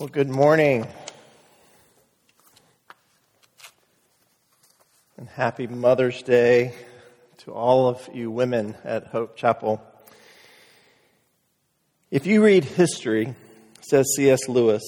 Well, good morning. And happy Mother's Day to all of you women at Hope Chapel. If you read history, says C.S. Lewis,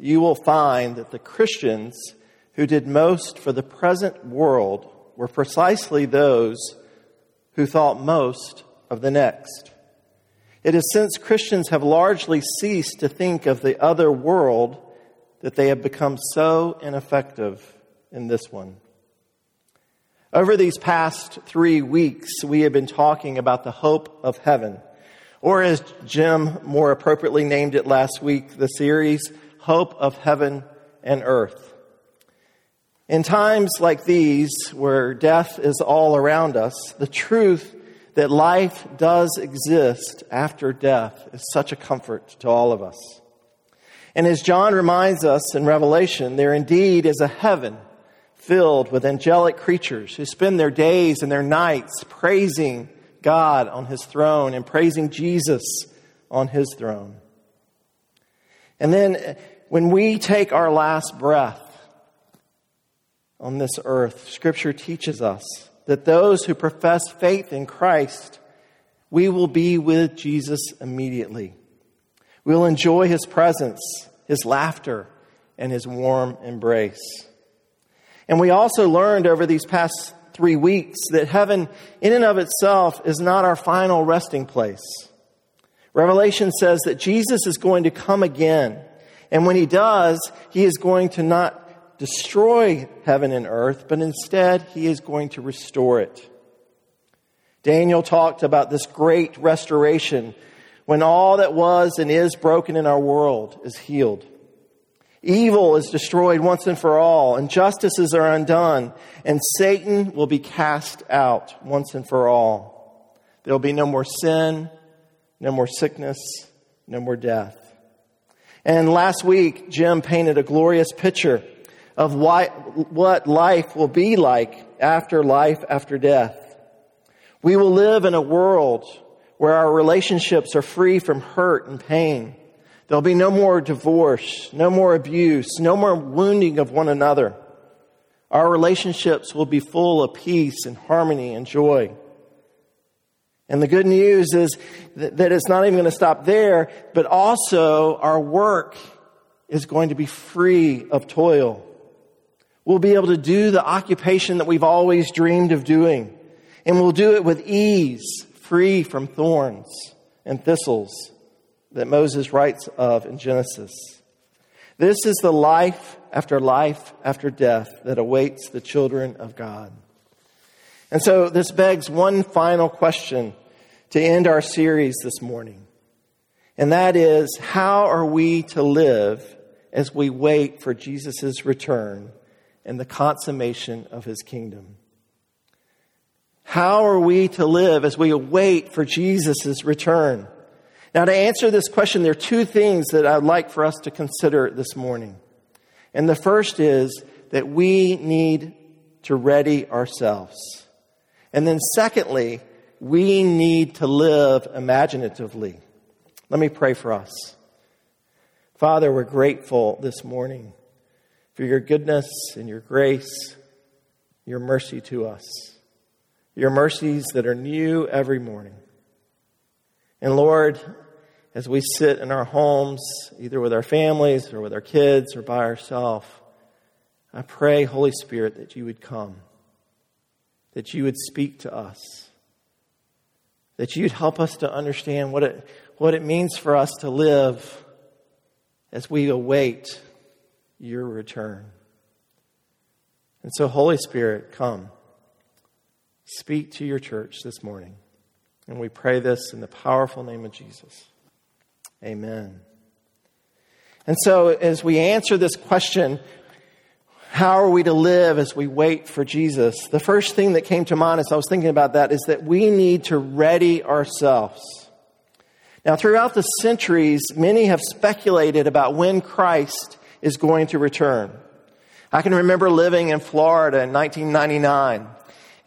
you will find that the Christians who did most for the present world were precisely those who thought most of the next. It is since Christians have largely ceased to think of the other world that they have become so ineffective in this one. Over these past three weeks, we have been talking about the hope of heaven, or as Jim more appropriately named it last week, the series, Hope of Heaven and Earth. In times like these, where death is all around us, the truth that life does exist after death is such a comfort to all of us. And as John reminds us in Revelation, there indeed is a heaven filled with angelic creatures who spend their days and their nights praising God on his throne and praising Jesus on his throne. And then when we take our last breath on this earth, Scripture teaches us that those who profess faith in Christ, we will be with Jesus immediately. We'll enjoy his presence, his laughter, and his warm embrace. And we also learned over these past three weeks that heaven, in and of itself, is not our final resting place. Revelation says that Jesus is going to come again. And when he does, he is going to not destroy heaven and earth, but instead he is going to restore it. Daniel talked about this great restoration when all that was and is broken in our world is healed. Evil is destroyed once and for all, injustices are undone, and Satan will be cast out once and for all. There will be no more sin, no more sickness, no more death. And last week, Jim painted a glorious picture of why, what life will be like after life after death. We will live in a world where our relationships are free from hurt and pain. There'll be no more divorce, no more abuse, no more wounding of one another. Our relationships will be full of peace and harmony and joy. And the good news is that it's not even going to stop there, but also our work is going to be free of toil. We'll be able to do the occupation that we've always dreamed of doing. And we'll do it with ease, free from thorns and thistles that Moses writes of in Genesis. This is the life after life after death that awaits the children of God. And so this begs one final question to end our series this morning. And that is, how are we to live as we wait for Jesus' return and the consummation of his kingdom. How are we to live as we await for Jesus' return? Now, to answer this question, there are two things that I'd like for us to consider this morning. And the first is that we need to ready ourselves. And then, secondly, we need to live imaginatively. Let me pray for us. Father, we're grateful this morning for your goodness and your grace, your mercy to us, your mercies that are new every morning. And Lord, as we sit in our homes, either with our families or with our kids or by ourselves, I pray, Holy Spirit, that you would come, that you would speak to us, that you'd help us to understand what it, what it means for us to live as we await your return. And so, Holy Spirit, come. Speak to your church this morning. And we pray this in the powerful name of Jesus. Amen. And so, as we answer this question, how are we to live as we wait for Jesus? The first thing that came to mind as I was thinking about that is that we need to ready ourselves. Now, throughout the centuries, many have speculated about when Christ is going to return. I can remember living in Florida in 1999,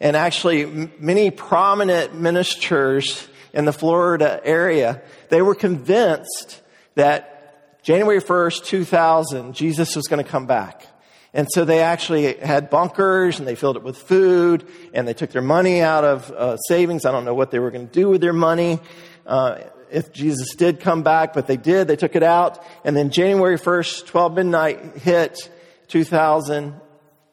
and actually many prominent ministers in the Florida area, they were convinced that January 1st, 2000, Jesus was going to come back. And so they actually had bunkers and they filled it with food and they took their money out of uh, savings. I don't know what they were going to do with their money. Uh, if Jesus did come back, but they did. They took it out. And then January 1st, 12 midnight hit 2000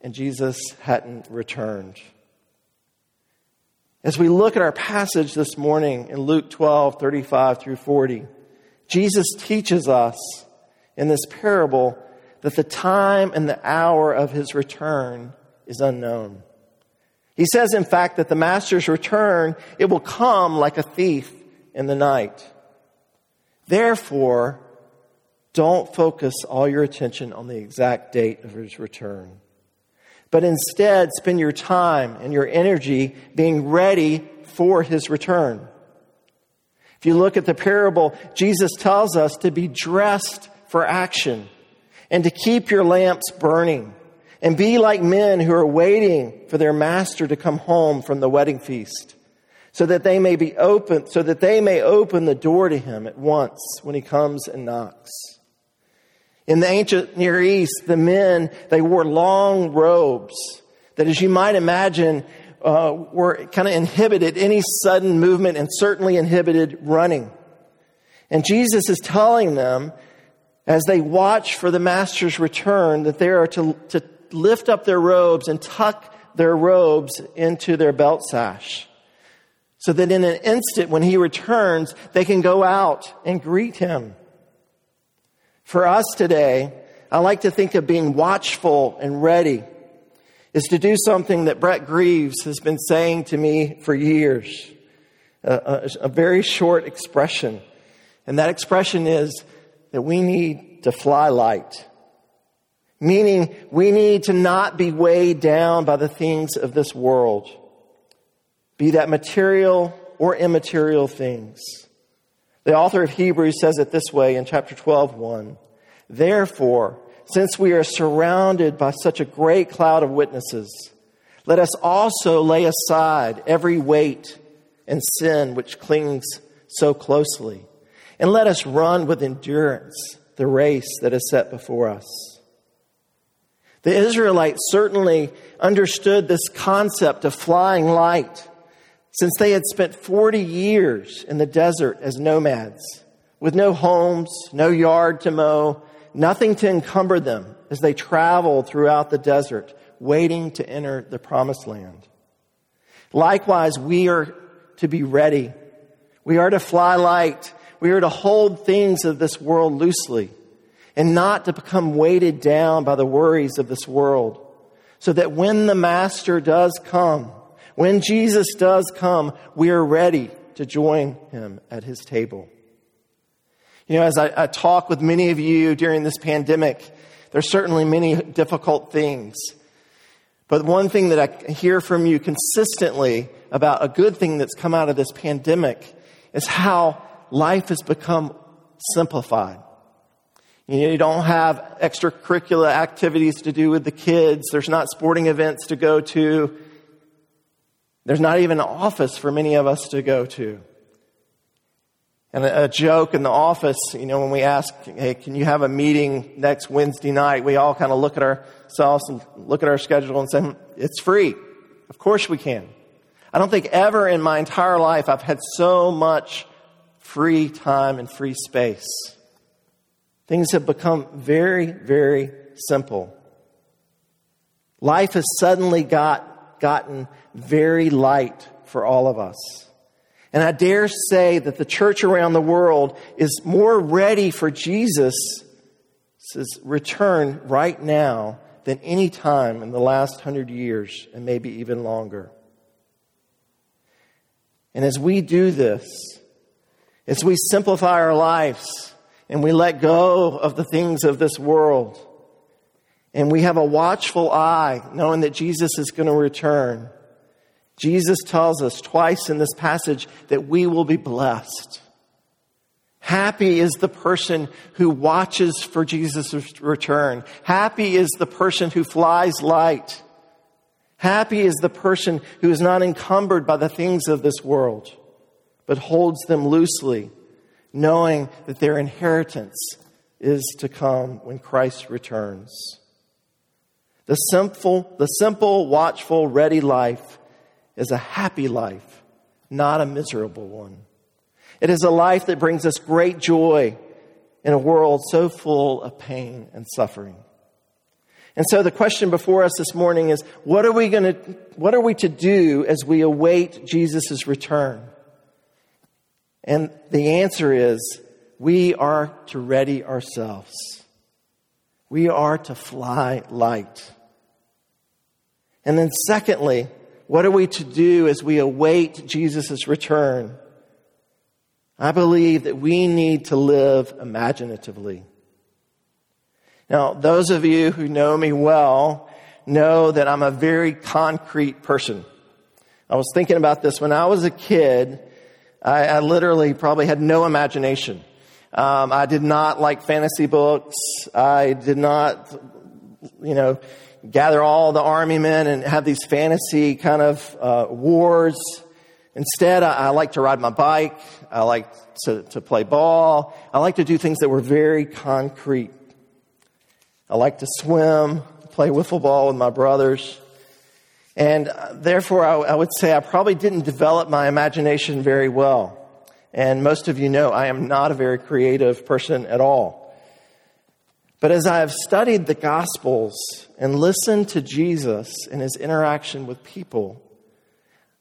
and Jesus hadn't returned. As we look at our passage this morning in Luke 12, 35 through 40, Jesus teaches us in this parable that the time and the hour of his return is unknown. He says, in fact, that the master's return, it will come like a thief in the night. Therefore, don't focus all your attention on the exact date of his return, but instead spend your time and your energy being ready for his return. If you look at the parable, Jesus tells us to be dressed for action and to keep your lamps burning and be like men who are waiting for their master to come home from the wedding feast so that they may be open so that they may open the door to him at once when he comes and knocks in the ancient near east the men they wore long robes that as you might imagine uh, were kind of inhibited any sudden movement and certainly inhibited running and jesus is telling them as they watch for the master's return that they are to, to lift up their robes and tuck their robes into their belt sash. So that in an instant when he returns, they can go out and greet him. For us today, I like to think of being watchful and ready is to do something that Brett Greaves has been saying to me for years. A, a, a very short expression. And that expression is that we need to fly light. Meaning, we need to not be weighed down by the things of this world, be that material or immaterial things. The author of Hebrews says it this way in chapter 12, 1. Therefore, since we are surrounded by such a great cloud of witnesses, let us also lay aside every weight and sin which clings so closely and let us run with endurance the race that is set before us. The Israelites certainly understood this concept of flying light since they had spent 40 years in the desert as nomads with no homes, no yard to mow, nothing to encumber them as they traveled throughout the desert waiting to enter the promised land. Likewise, we are to be ready. We are to fly light we are to hold things of this world loosely and not to become weighted down by the worries of this world. So that when the Master does come, when Jesus does come, we are ready to join him at his table. You know, as I, I talk with many of you during this pandemic, there's certainly many difficult things. But one thing that I hear from you consistently about a good thing that's come out of this pandemic is how life has become simplified. You don't have extracurricular activities to do with the kids. There's not sporting events to go to. There's not even an office for many of us to go to. And a, joke in the office, you know, when we ask, hey, can you have a meeting next Wednesday night? We all kind of look at ourselves and look at our schedule and say, hmm, it's free. Of course we can. I don't think ever in my entire life I've had so much free time and free space. Things have become very, very simple. Life has suddenly got, gotten very light for all of us. And I dare say that the church around the world is more ready for Jesus' return right now than any time in the last hundred years, and maybe even longer. And as we do this, as we simplify our lives and we let go of the things of this world and we have a watchful eye knowing that Jesus is going to return. Jesus tells us twice in this passage that we will be blessed. Happy is the person who watches for Jesus' return. Happy is the person who flies light. Happy is the person who is not encumbered by the things of this world but holds them loosely, knowing that their inheritance is to come when Christ returns. The simple, the simple, watchful, ready life is a happy life, not a miserable one. It is a life that brings us great joy in a world so full of pain and suffering. And so the question before us this morning is what are we going to what are we to do as we await Jesus' return? And the answer is we are to ready ourselves. We are to fly light. And then secondly, what are we to do as we await Jesus' return? I believe that we need to live imaginatively. Now, those of you who know me well know that I'm a very concrete person. I was thinking about this when I was a kid. I, I literally probably had no imagination. Um, I did not like fantasy books. I did not, you know, gather all the army men and have these fantasy kind of uh, wars. Instead, I, I like to ride my bike. I like to, to play ball. I like to do things that were very concrete. I like to swim, play wiffle ball with my brothers. And uh, therefore, I, I would say I probably didn't develop my imagination very well. And most of you know I am not a very creative person at all. But as I have studied the Gospels and listened to Jesus and his interaction with people,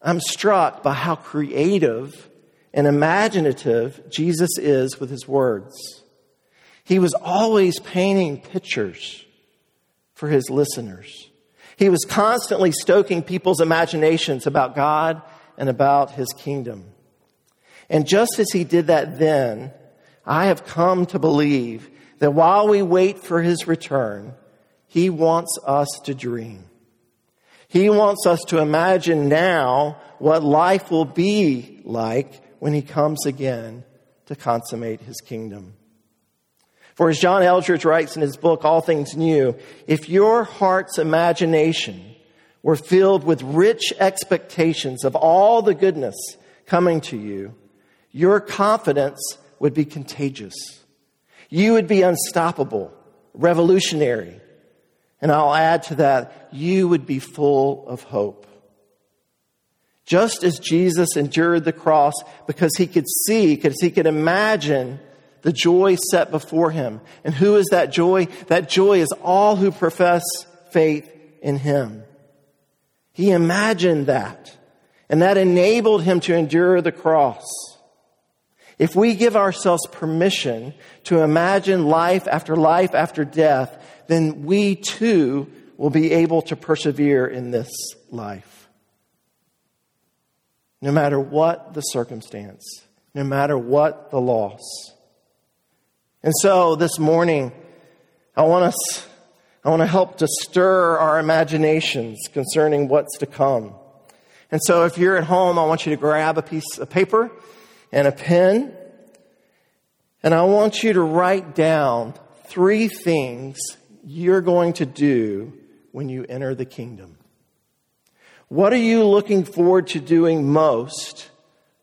I'm struck by how creative and imaginative Jesus is with his words. He was always painting pictures for his listeners. He was constantly stoking people's imaginations about God and about his kingdom. And just as he did that then, I have come to believe that while we wait for his return, he wants us to dream. He wants us to imagine now what life will be like when he comes again to consummate his kingdom. For as John Eldredge writes in his book, All Things New, if your heart's imagination were filled with rich expectations of all the goodness coming to you, your confidence would be contagious. You would be unstoppable, revolutionary. And I'll add to that, you would be full of hope. Just as Jesus endured the cross because he could see, because he could imagine the joy set before him. And who is that joy? That joy is all who profess faith in him. He imagined that, and that enabled him to endure the cross. If we give ourselves permission to imagine life after life after death, then we too will be able to persevere in this life. No matter what the circumstance, no matter what the loss. And so this morning, I want us, I want to help to stir our imaginations concerning what's to come. And so if you're at home, I want you to grab a piece of paper and a pen. And I want you to write down three things you're going to do when you enter the kingdom. What are you looking forward to doing most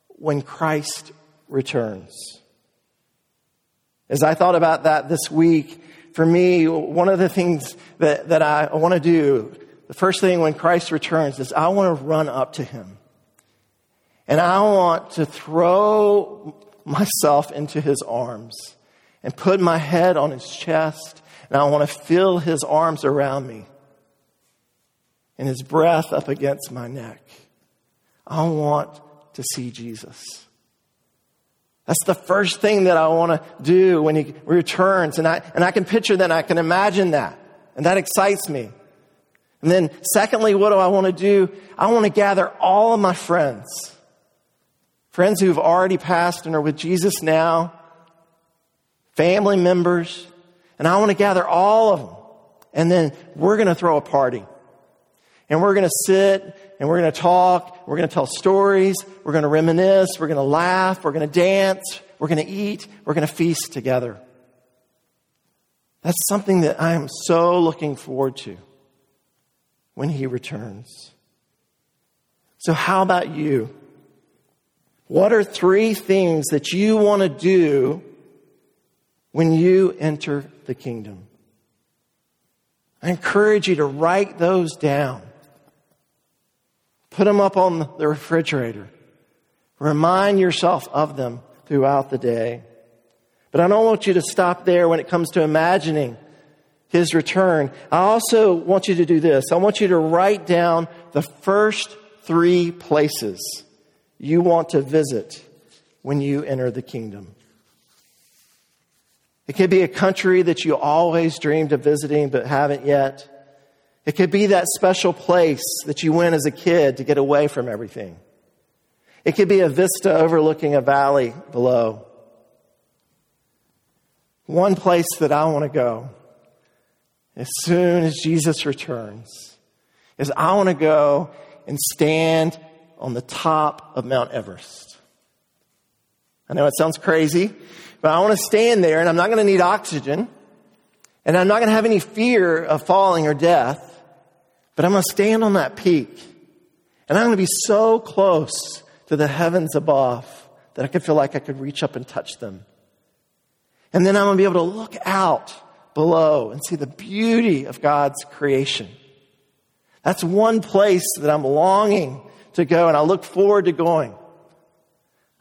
when Christ returns? As I thought about that this week, for me, one of the things that, that I want to do, the first thing when Christ returns is I want to run up to him. And I want to throw myself into his arms and put my head on his chest. And I want to feel his arms around me and his breath up against my neck. I want to see Jesus. That's the first thing that I want to do when he returns. And I, and I can picture that, I can imagine that. And that excites me. And then, secondly, what do I want to do? I want to gather all of my friends. Friends who've already passed and are with Jesus now, family members, and I want to gather all of them. And then we're going to throw a party. And we're going to sit and we're going to talk, we're going to tell stories, we're going to reminisce, we're going to laugh, we're going to dance, we're going to eat, we're going to feast together. That's something that I am so looking forward to when he returns. So, how about you? What are three things that you want to do when you enter the kingdom. I encourage you to write those down. Put them up on the refrigerator. Remind yourself of them throughout the day. But I don't want you to stop there when it comes to imagining his return. I also want you to do this. I want you to write down the first three places you want to visit when you enter the kingdom. It could be a country that you always dreamed of visiting but haven't yet. It could be that special place that you went as a kid to get away from everything. It could be a vista overlooking a valley below. One place that I want to go as soon as Jesus returns is I want to go and stand on the top of Mount Everest. I know it sounds crazy, but I want to stand there and I'm not going to need oxygen and I'm not going to have any fear of falling or death, but I'm going to stand on that peak and I'm going to be so close to the heavens above that I could feel like I could reach up and touch them. And then I'm going to be able to look out below and see the beauty of God's creation. That's one place that I'm longing to go and I look forward to going.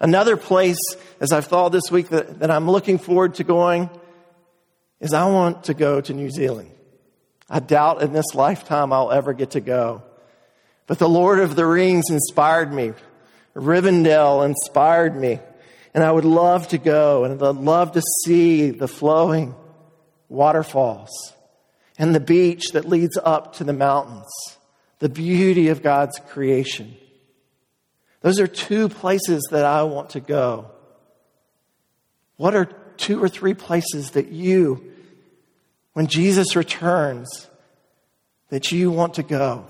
Another place, as I've thought this week, that, that I'm looking forward to going is I want to go to New Zealand. I doubt in this lifetime I'll ever get to go. But the Lord of the Rings inspired me. Rivendell inspired me. And I would love to go and I'd love to see the flowing waterfalls and the beach that leads up to the mountains, the beauty of God's creation. Those are two places that I want to go. What are two or three places that you, when Jesus returns, that you want to go?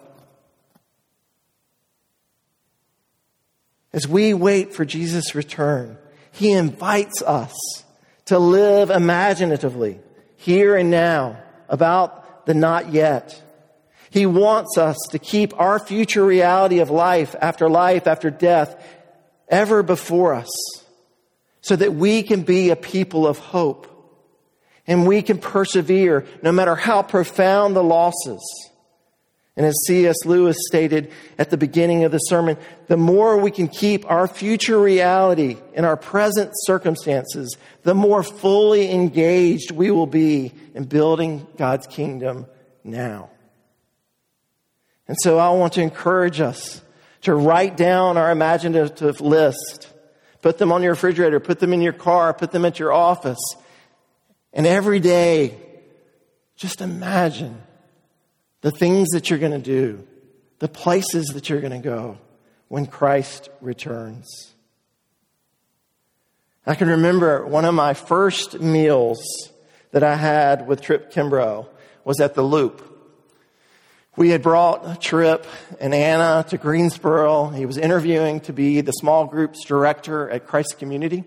As we wait for Jesus' return, he invites us to live imaginatively, here and now, about the not yet. He wants us to keep our future reality of life after life after death ever before us so that we can be a people of hope and we can persevere no matter how profound the losses. And as C.S. Lewis stated at the beginning of the sermon, the more we can keep our future reality in our present circumstances, the more fully engaged we will be in building God's kingdom now. And so I want to encourage us to write down our imaginative list, put them on your refrigerator, put them in your car, put them at your office. And every day, just imagine the things that you're going to do, the places that you're going to go when Christ returns. I can remember one of my first meals that I had with Trip Kimbrough was at the Loop. We had brought Trip and Anna to Greensboro. He was interviewing to be the small groups director at Christ Community.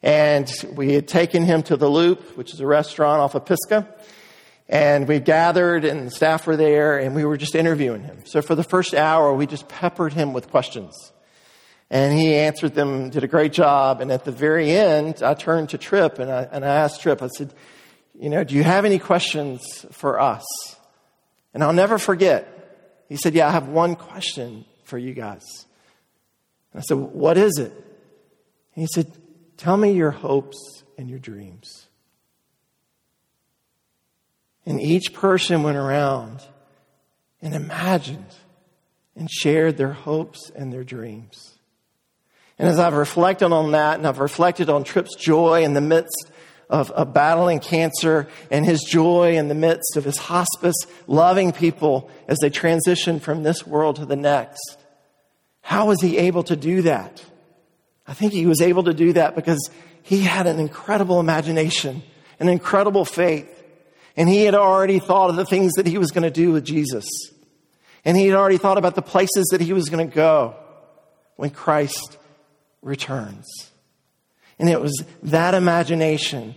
And we had taken him to the Loop, which is a restaurant off of Pisgah. And we gathered and the staff were there and we were just interviewing him. So for the first hour, we just peppered him with questions. And he answered them, did a great job. And at the very end, I turned to Trip and I, and I asked Trip, I said, you know, do you have any questions for us? And I'll never forget. He said, yeah, I have one question for you guys. And I said, what is it? And he said, tell me your hopes and your dreams. And each person went around and imagined and shared their hopes and their dreams. And as I've reflected on that, and I've reflected on Tripp's joy in the midst of, of, battling cancer and his joy in the midst of his hospice, loving people as they transition from this world to the next. How was he able to do that? I think he was able to do that because he had an incredible imagination, an incredible faith. And he had already thought of the things that he was going to do with Jesus. And he had already thought about the places that he was going to go when Christ returns. And it was that imagination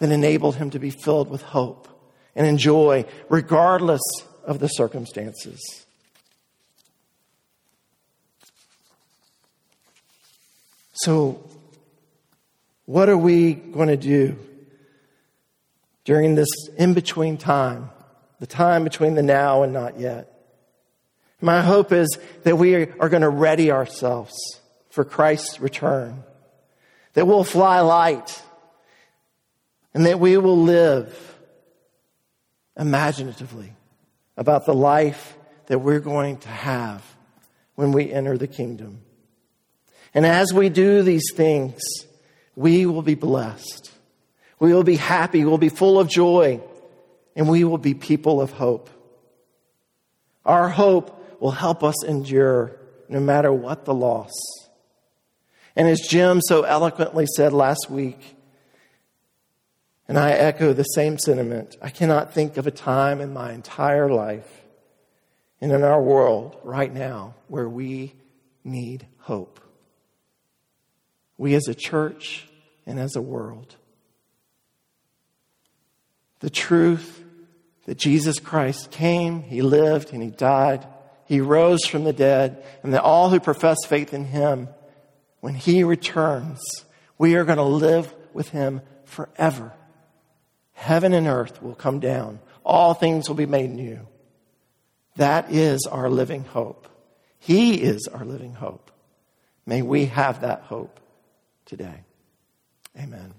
that enabled him to be filled with hope and enjoy, regardless of the circumstances. So, what are we going to do during this in between time, the time between the now and not yet. My hope is that we are going to ready ourselves for Christ's return, that we'll fly light, and that we will live imaginatively about the life that we're going to have when we enter the kingdom. And as we do these things, we will be blessed. We will be happy. We'll be full of joy. And we will be people of hope. Our hope will help us endure no matter what the loss. And as Jim so eloquently said last week, and I echo the same sentiment, I cannot think of a time in my entire life and in our world right now where we need hope. We as a church and as a world. The truth that Jesus Christ came, He lived, and He died. He rose from the dead, and that all who profess faith in Him, when He returns, we are going to live with Him forever. Heaven and earth will come down. All things will be made new. That is our living hope. He is our living hope. May we have that hope today. Amen.